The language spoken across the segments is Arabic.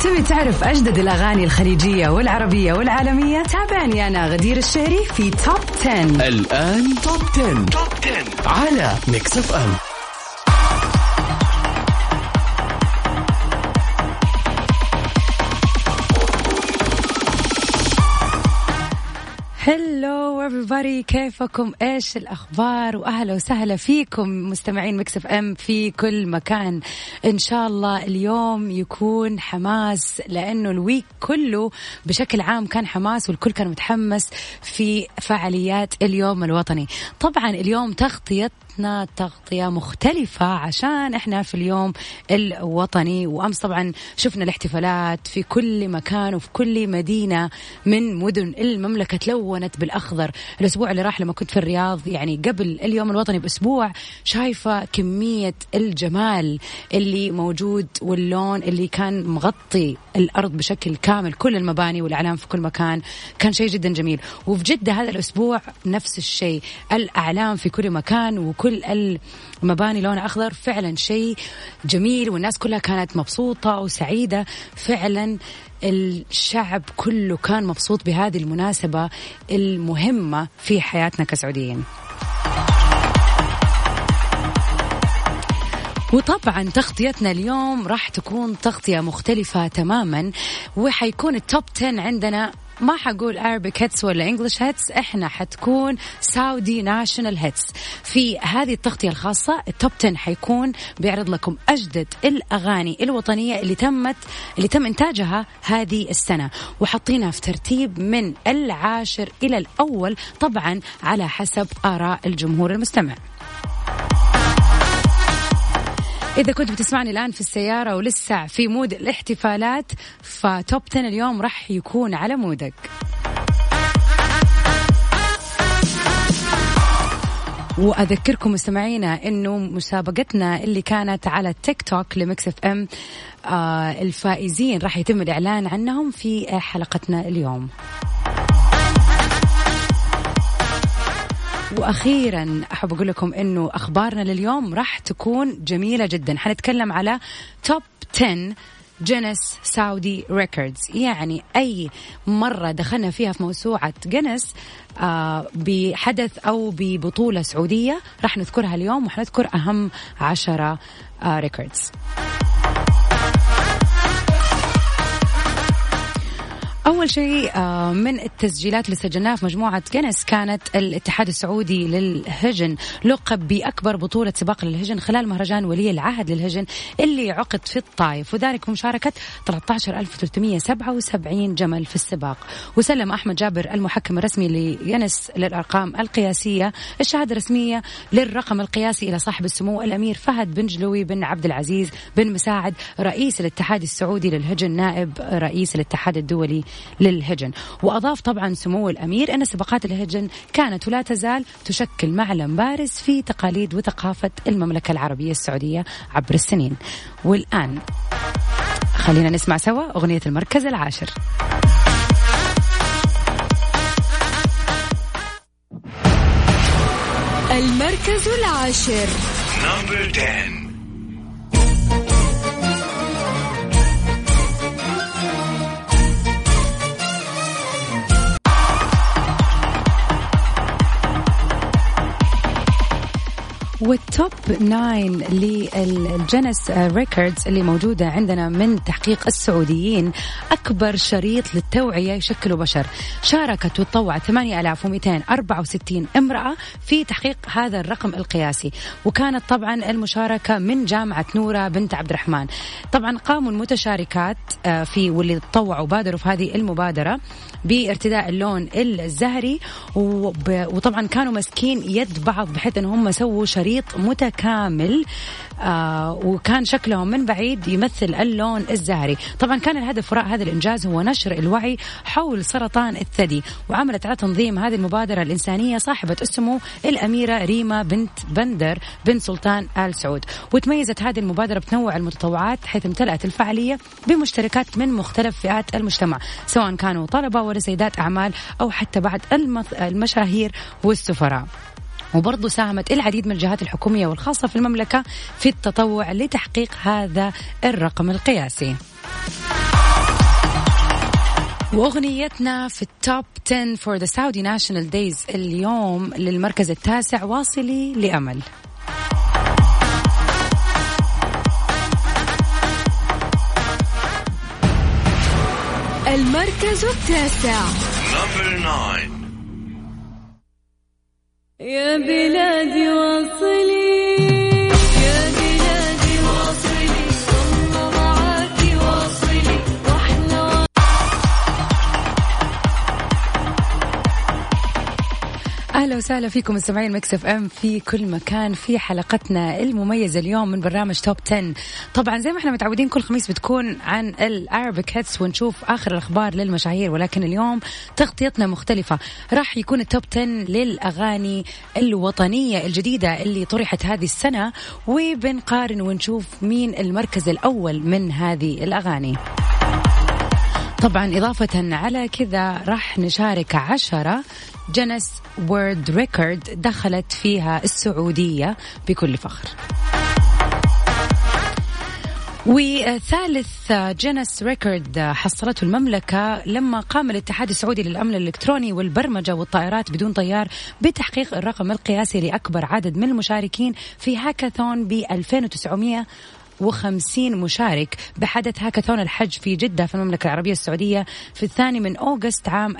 تبي تعرف أجدد الأغاني الخليجية والعربية والعالمية؟ تابعني أنا غدير الشهري في Top 10 الآن Top 10. Top 10 على Mix FM everybody. كيفكم؟ إيش الأخبار؟ وأهلا وسهلا فيكم مستمعين Mix FM في كل مكان. إن شاء الله اليوم يكون حماس لأنه الويك كله بشكل عام كان حماس والكل كان متحمس في فعاليات اليوم الوطني. طبعا اليوم تغطية حلقتنا تغطية مختلفة عشان إحنا في اليوم الوطني. وأمس طبعا شفنا الاحتفالات في كل مكان وفي كل مدينة من مدن المملكة تلونت بالأخضر. الأسبوع اللي راح لما كنت في الرياض يعني قبل اليوم الوطني بأسبوع شايفة كمية الجمال اللي موجود واللون اللي كان مغطي الأرض بشكل كامل. كل المباني والأعلام في كل مكان كان شيء جدا جميل. وفي جدة هذا الأسبوع نفس الشيء. الأعلام في كل مكان وكل المباني لونها أخضر. فعلا شيء جميل والناس كلها كانت مبسوطة وسعيدة. فعلا الشعب كله كان مبسوط بهذه المناسبة المهمة في حياتنا كسعوديين. وطبعا تغطيتنا اليوم راح تكون تغطية مختلفة تماما وحيكون ال Top 10 عندنا ما حقول Arabic hits ولا English hits إحنا حتكون سعودي national hits في هذه التغطية الخاصة ال Top 10 حيكون بيعرض لكم أجدد الأغاني الوطنية اللي تمت اللي تم إنتاجها هذه السنة. وحاطينها في ترتيب من العاشر إلى الأول طبعا على حسب آراء الجمهور المستمع. إذا كنت بتسمعني الآن في السيارة ولسه في mood الاحتفالات ف Top 10 اليوم راح يكون على mood ك. وأذكركم مستمعينا إنه مسابقتنا اللي كانت على التيك توك ل Mix FM آه الفائزين راح يتم الإعلان عنهم في حلقتنا اليوم. وأخيرا أحب أقول لكم إنه أخبارنا لليوم راح تكون جميلة جدا. حنتكلم على Top 10 Guinness Saudi records يعني أي مرة دخلنا فيها في موسوعة جينيس آه بحدث أو ببطولة سعودية راح نذكرها اليوم وحنذكر أهم عشرة آه records أول شيء آه، من التسجيلات اللي سجلناها في موسوعة جينيس كانت الاتحاد السعودي للهجن لقب بأكبر بطولة سباق للهجن خلال مهرجان ولي العهد للهجن اللي عقد في الطايف. وذلك بمشاركة 13377 جمل في السباق. وسلم أحمد جابر المحكم الرسمي لجينيس للأرقام القياسية الشهادة الرسمية للرقم القياسي إلى صاحب السمو الأمير فهد بن جلوي بن عبد العزيز بن مساعد رئيس الاتحاد السعودي للهجن نائب رئيس الاتحاد الدولي للهجن. وأضاف طبعا سمو الأمير أن سباقات الهجن كانت ولا تزال تشكل معلم بارز في تقاليد وثقافة المملكة العربية السعودية عبر السنين. والآن خلينا نسمع سوا أغنية المركز العاشر. المركز العاشر. Number 10. وال top nine لل Guinness records اللي موجودة عندنا من تحقيق السعوديين. أكبر شريط للتوعية يشكله بشر. شاركت وتطوعت 8264 امرأة في تحقيق هذا الرقم القياسي. وكانت طبعا المشاركة من جامعة نورة بنت عبد الرحمن. طبعا قاموا المتشاركات آه، في واللي تطوعوا وبادروا في هذه المبادرة بارتداء اللون الزهري. وطبعا كانوا ماسكين يد بعض بحيث إن هم سووا شريط متكامل آه وكان شكلهم من بعيد يمثل اللون الزهري. طبعا كان الهدف وراء هذا الإنجاز هو نشر الوعي حول سرطان الثدي وعملت على تنظيم هذه المبادرة الإنسانية صاحبة السمو الأميرة ريما بنت بندر بن سلطان آل سعود. وتميزت هذه المبادرة بتنوع المتطوعات حيث امتلأت الفعالية بمشتركات من مختلف فئات المجتمع سواء كانوا طلبة ولا سيدات أعمال أو حتى بعد المشاهير والسفراء. وبرضه ساهمت العديد من الجهات الحكومية والخاصة في المملكة في التطوع لتحقيق هذا الرقم القياسي. وأغنيتنا في ال Top 10 for the Saudi National Days اليوم للمركز التاسع واصل الأمل. المركز التاسع. Number nine. يا بلادي وسهلا فيكم مستمعين Mix FM في كل مكان في حلقتنا المميزة اليوم من برنامج Top 10 طبعا زي ما إحنا متعودين كل خميس بتكون عن ال Arabic hits ونشوف آخر الأخبار للمشاهير ولكن اليوم تغطيتنا مختلفة. راح يكون ال Top 10 للأغاني الوطنية الجديدة اللي طرحت هذه السنة وبنقارن ونشوف مين المركز الأول من هذه الأغاني. طبعا إضافة على كذا راح نشارك عشرة Guinness World Record دخلت فيها السعودية بكل فخر. وثالث Guinness record حصلته المملكة لما قام الاتحاد السعودي للأمن الإلكتروني والبرمجة والطائرات بدون طيار بتحقيق الرقم القياسي لأكبر عدد من المشاركين في هاكاثون ب 2900 وخمسين مشارك بحدث هاكاثون الحج في جدة في المملكة العربية السعودية في الثاني من أوغست عام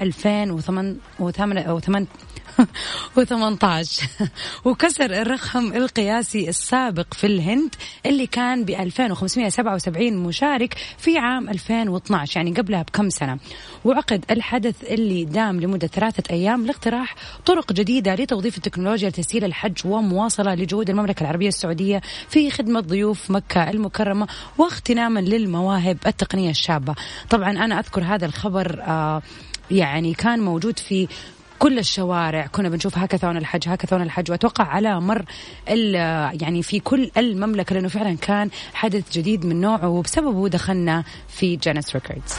2018 و18 وكسر الرقم القياسي السابق في الهند اللي كان ب 2577 مشارك في عام 2012 يعني قبلها بكم سنة. وعقد الحدث اللي دام لمدة ثلاثة أيام لاقتراح طرق جديدة لتوظيف التكنولوجيا لتسهيل الحج ومواصلة لجهود المملكة العربية السعودية في خدمة ضيوف مكة المكرمة واغتناما للمواهب التقنية الشابة. طبعا أنا أذكر هذا الخبر آه يعني كان موجود في كل الشوارع. كنا بنشوف هاكاثون الحج هاكاثون الحج. وأتوقع على مر يعني في كل المملكة لأنه فعلا كان حدث جديد من نوعه وبسببه دخلنا في جانس ريكوردز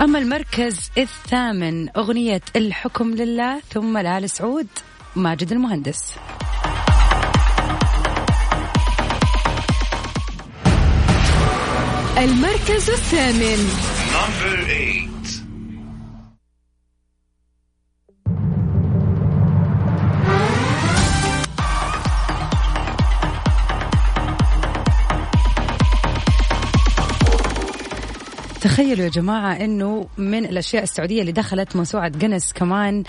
أما المركز الثامن أغنية الحكم لله ثم لآل سعود ماجد المهندس. المركز الثامن. تخيلوا يا جماعة أنه من الأشياء السعودية اللي دخلت موسوعة جنس كمان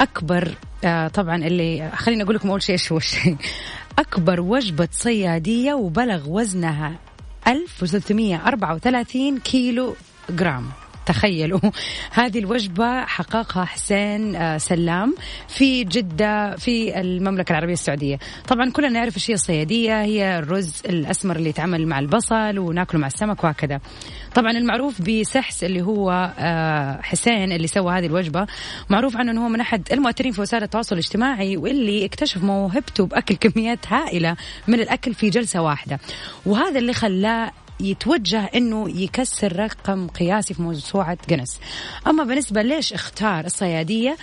أكبر آه طبعا اللي خليني أقول لكم أول شيء إيش هو الشيء أكبر وجبة صيادية وبلغ وزنها 1334 كيلو جرام. تخيلوا. هذه الوجبة حققها حسين آه، سلام في جدة في المملكة العربية السعودية. طبعا كلنا نعرف إيش هي الصيادية هي الرز الأسمر اللي يتعمل مع البصل وناكله مع السمك وهكذا. طبعا المعروف بسحس اللي هو آه، حسين اللي سوى هذه الوجبة معروف عنه انه هو من أحد المؤثرين في وسائل التواصل الاجتماعي واللي اكتشف موهبته بأكل كميات هائلة من الأكل في جلسة واحدة. وهذا اللي خلاه يتوجه إنه يكسر رقم قياسي في موسوعة جنس. أما بالنسبة ليش اختار الصيادية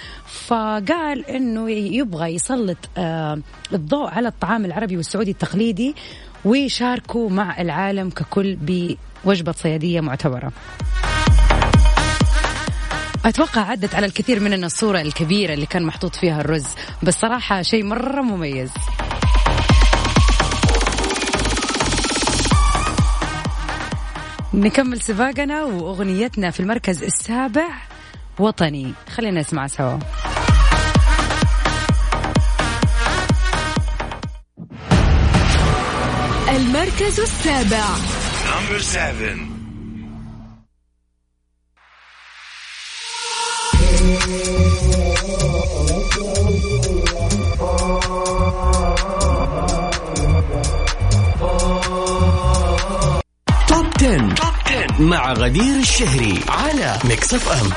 فقال إنه يبغى يسلط آه الضوء على الطعام العربي والسعودي التقليدي ويشاركوا مع العالم ككل بوجبة صيادية معتبرة. أتوقع عدت على الكثير مننا الصورة الكبيرة اللي كان محطوط فيها الرز. بس صراحة شيء مرة مميز. نكمل سباقنا وأغنيتنا في المركز السابع وطني. خلينا نسمع سوا. المركز السابع. Number seven. توب مع غدير الشهري على ميكس اف ام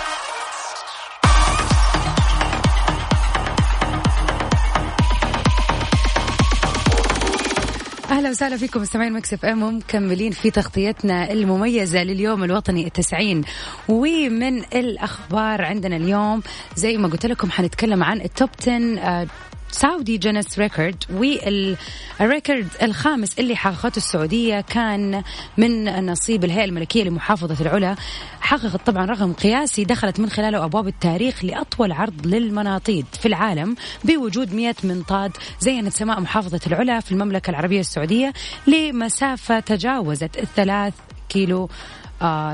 أهلا وسهلا فيكم مستمعين Mix FM مكملين في تغطيتنا المميزة لليوم الوطني التسعين. ومن الأخبار عندنا اليوم زي ما قلت لكم حنتكلم عن ال Top 10 آه، Saudi Guinness record وال record الخامس اللي حققته السعودية كان من نصيب الهيئة الملكية لمحافظة العلا. حققت طبعا رقم قياسي دخلت من خلاله أبواب التاريخ لأطول عرض للمناطيد في العالم بوجود 100 منطاد زينت سماء محافظة العلا في المملكة العربية السعودية لمسافة تجاوزت الثلاث كيلو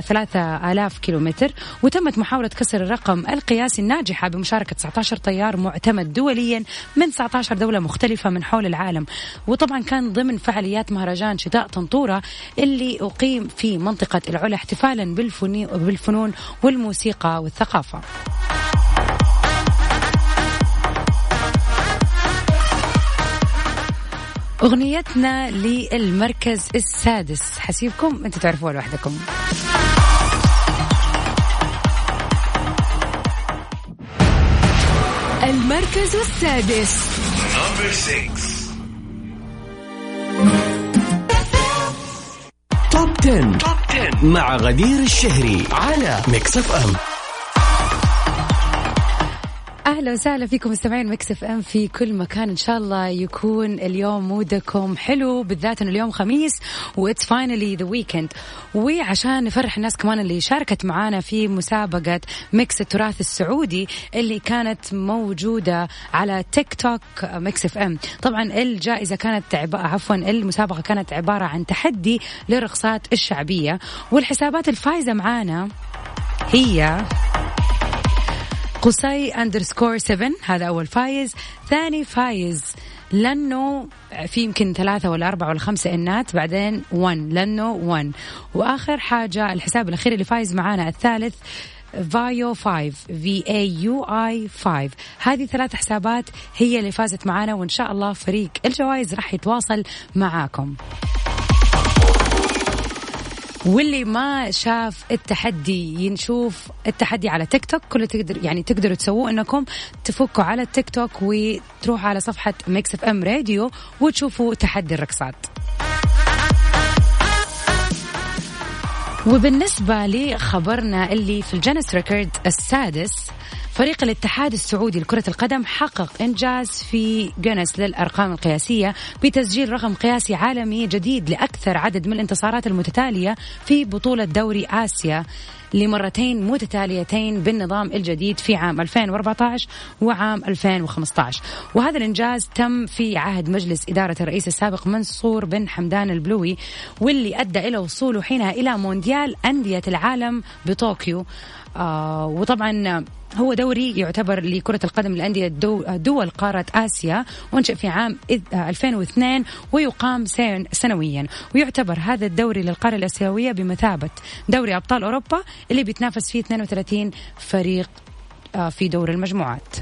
ثلاثة آلاف كيلومتر وتمت محاولة كسر الرقم القياسي الناجحة بمشاركة 19 طيار معتمد دوليا من 19 دولة مختلفة من حول العالم. وطبعا كان ضمن فعاليات مهرجان شتاء طنطورة اللي أقيم في منطقة العلا احتفالا بالفنون والموسيقى والثقافة. أغنيتنا للمركز السادس. حسيبكم أنتوا تعرفوها لوحدكم. المركز السادس. Top 10. Top 10 مع غدير الشهري على Mix FM أهلا وسهلا فيكم مستمعين Mix FM في كل مكان. إن شاء الله يكون اليوم مودكم حلو بالذات إنه اليوم خميس و it's finally the weekend وعشان نفرح الناس كمان اللي شاركت معانا في مسابقة Mix التراث السعودي اللي كانت موجودة على تيك توك Mix FM. طبعا الجائزة كانت عب... عفوا المسابقة كانت عبارة عن تحدي للرقصات الشعبية والحسابات الفايزة معانا هي قصي اندرسكور 7 هذا أول فايز. ثاني فايز لأنه في يمكن ثلاثة ولا أربعة ولا خمسة إنات بعدين 1 لأنه 1 وآخر حاجة الحساب الأخير اللي فايز معانا الثالث فايو 5 في اي يو اي 5 هذه ثلاث حسابات هي اللي فازت معانا وإن شاء الله فريق الجوائز راح يتواصل معاكم. واللي ما شاف التحدي ينشوف التحدي على تيك توك كل تقدر يعني تقدروا تسووه إنكم تفكوا على التيك توك وتروحوا على صفحة Mix FM راديو وتشوفوا تحدي الرقصات. وبالنسبة لخبرنا اللي في ال Guinness record السادس فريق الاتحاد السعودي لكرة القدم حقق إنجاز في Guinness للأرقام القياسية بتسجيل رقم قياسي عالمي جديد لأكثر عدد من الانتصارات المتتالية في بطولة دوري آسيا. لمرتين متتاليتين بالنظام الجديد في عام 2014 وعام 2015 وهذا الإنجاز تم في عهد مجلس إدارة الرئيس السابق منصور بن حمدان البلوي واللي أدى إلى وصوله حينها إلى مونديال أندية العالم بطوكيو. آه وطبعا هو دوري يعتبر لكرة القدم للأندية دو دول قارة آسيا وانشئ في عام إذ- آه، 2002 ويقام سن- سنويا. ويعتبر هذا الدوري للقارة الآسيوية بمثابة. دوري أبطال أوروبا اللي بيتنافس فيه 32 فريق آه، في دور المجموعات.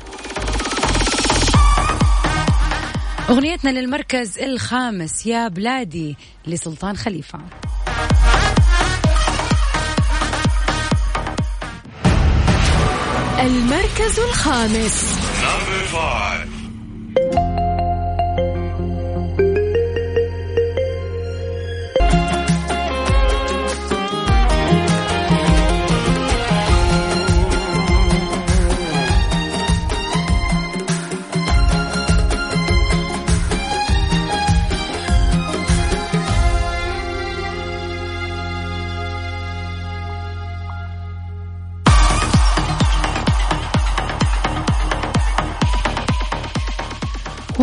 أغنيتنا للمركز الخامس يا بلادي لسلطان خليفة. المركز الخامس.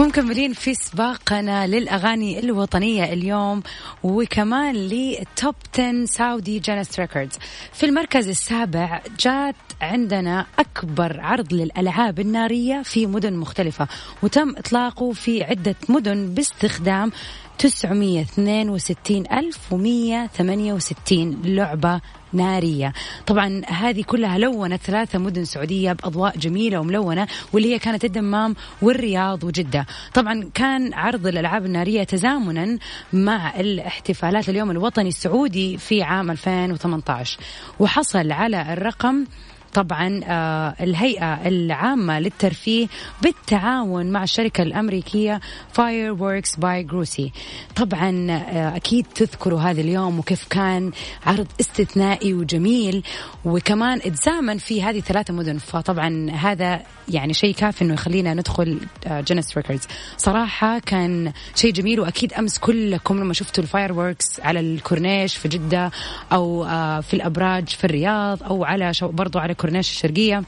ومكملين في سباقنا للأغاني الوطنية اليوم وكمان لل Top 10 سعودي Guinness Records. في المركز السابع جات عندنا أكبر عرض للألعاب النارية في مدن مختلفة وتم إطلاقه في عدة مدن باستخدام 962 ألف و168 لعبة نارية. طبعا هذه كلها لونت ثلاثة مدن سعودية بأضواء جميلة وملونة واللي هي كانت الدمام والرياض وجدة. طبعا كان عرض الألعاب النارية تزامنا مع الاحتفالات اليوم الوطني السعودي في عام 2018 وحصل على الرقم طبعا آه، الهيئة العامة للترفيه بالتعاون مع الشركة الأمريكية Fireworks by Grucci طبعا آه، أكيد تذكروا هذا اليوم وكيف كان عرض استثنائي وجميل وكمان اتزامن في هذه ثلاثة مدن. فطبعا هذا يعني شيء كافي إنه يخلينا ندخل Guinness Records صراحة كان شيء جميل وأكيد أمس كلكم لما شفتوا ال fireworks على الكورنيش في جدة آه، في الأبراج في الرياض أو على برضو على كورنيش الشرقية.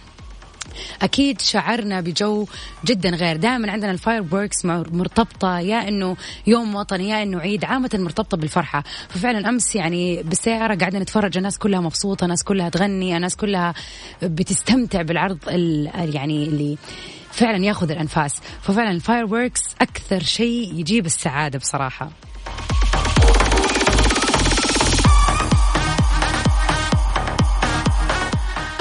أكيد شعرنا بجو جدا غير. دائما عندنا ال fireworks مرتبطة يا إنه يوم وطني يا إنه عيد عامة مرتبطة بالفرحة. ففعلا أمس يعني بالسيارة قاعدين نتفرج الناس كلها مبسوطة الناس كلها تغني الناس كلها بتستمتع بالعرض ال- يعني اللي فعلا ياخذ الأنفاس. ففعلا ال fireworks أكثر شيء يجيب السعادة بصراحة.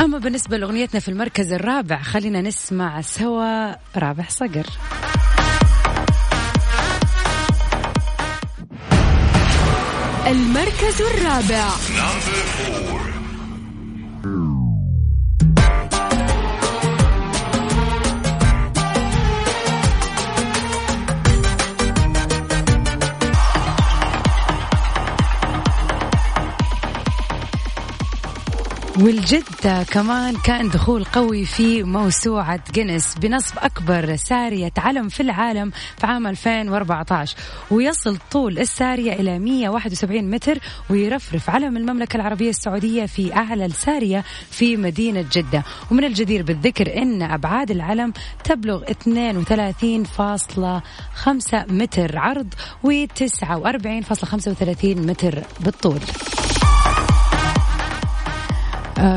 أما بالنسبة لأغنيتنا في المركز الرابع خلينا نسمع سوا رابح صقر. المركز الرابع. والجدة كمان كان دخول قوي في موسوعة جينيس بنصب أكبر سارية علم في العالم في عام 2014 ويصل طول السارية إلى 171 متر ويرفرف علم المملكة العربية السعودية في أعلى السارية في مدينة جدة. ومن الجدير بالذكر أن أبعاد العلم تبلغ 32.5 متر عرض و 49.35 متر بالطول.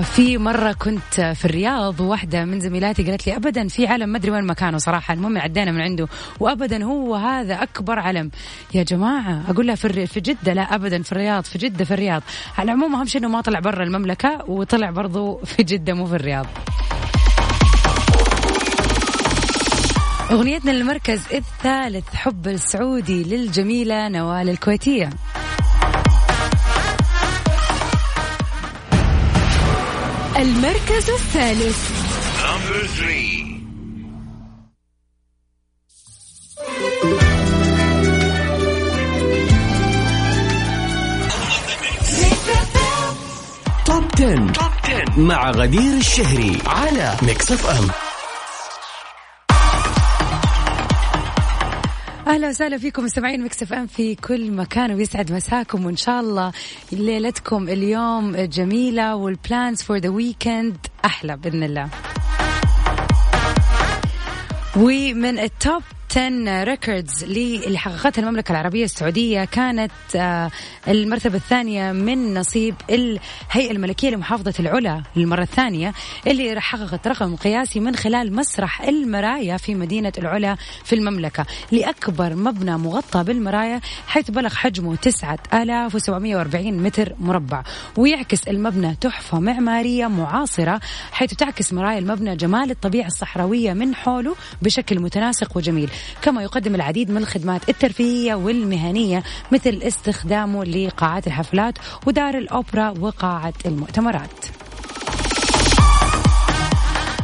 في مرة كنت في الرياض وواحدة من زميلاتي قالت لي أبدا في علم ما أدري وين مكانه صراحة المهم عدينا من عنده وأبدا هو هذا أكبر علم. يا جماعة أقول لها في, في جدة لا أبدا في الرياض في جدة في الرياض. على العموم أهم شيء أنه ما طلع برا المملكة وطلع برضو في جدة مو في الرياض. أغنيتنا للمركز الثالث حب السعودي للجميلة نوال الكويتية. المركز الثالث. Top 10. مع غدير الشهري على Mix FM أهلا وسهلا فيكم مستمعين Mix FM في كل مكان ويسعد مساكم وإن شاء الله ليلتكم اليوم جميلة وال plans for the weekend أحلى بإذن الله. ومن ال Top 10 records اللي حققتها المملكة العربية السعودية. كانت آه، المرتبة الثانية من نصيب الهيئة الملكية لمحافظة العلا للمرة الثانية اللي حققت رقم قياسي من خلال مسرح المرايا في مدينة العلا في المملكة لأكبر مبنى مغطى بالمرايا حيث بلغ حجمه 9740 متر مربع. ويعكس المبنى تحفة معمارية معاصرة حيث تعكس مرايا المبنى جمال الطبيعة الصحراوية من حوله بشكل متناسق وجميل. كما يقدم العديد من الخدمات الترفيهية والمهنية مثل استخدامه لقاعات الحفلات ودار الأوبرا وقاعة المؤتمرات.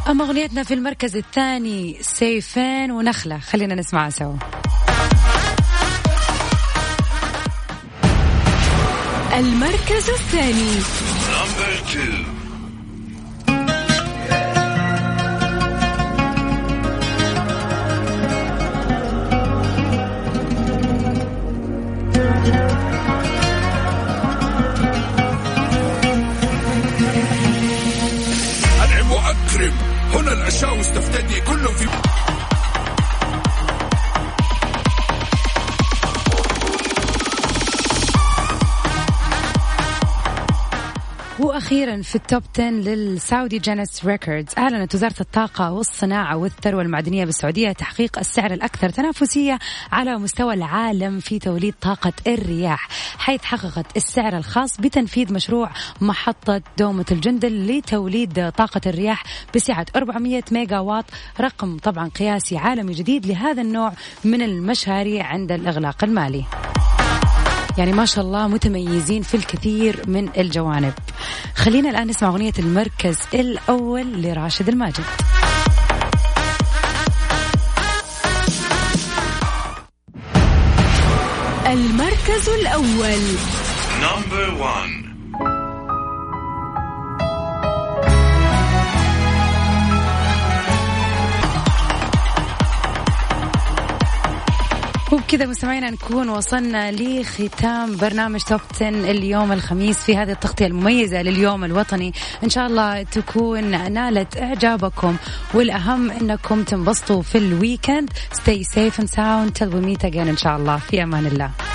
أما أغنيتنا في المركز الثاني سيفين ونخلة. خلينا نسمعها سوا. المركز الثاني. هنا الأشاوس تفتدي كل في وأخيرا في ال Top 10 للسعودي Guinness Records أعلنت وزارة الطاقة والصناعة والثروة المعدنية بالسعودية تحقيق السعر الأكثر تنافسية على مستوى العالم في توليد طاقة الرياح حيث حققت السعر الخاص بتنفيذ مشروع محطة دومة الجندل لتوليد طاقة الرياح بسعة 400 ميجا واط رقم طبعا قياسي عالمي جديد لهذا النوع من المشاريع عند الإغلاق المالي. يعني ما شاء الله متميزين في الكثير من الجوانب. خلينا الآن نسمع أغنية المركز الأول لراشد الماجد. المركز الأول. Number 1 وبكذا مستمعينا نكون وصلنا لختام برنامج Top 10 اليوم الخميس في هذه التغطية المميزة لليوم الوطني. إن شاء الله تكون نالت إعجابكم والأهم أنكم تنبسطوا في ال weekend. Stay safe and sound. till we meet again إن شاء الله. في أمان الله.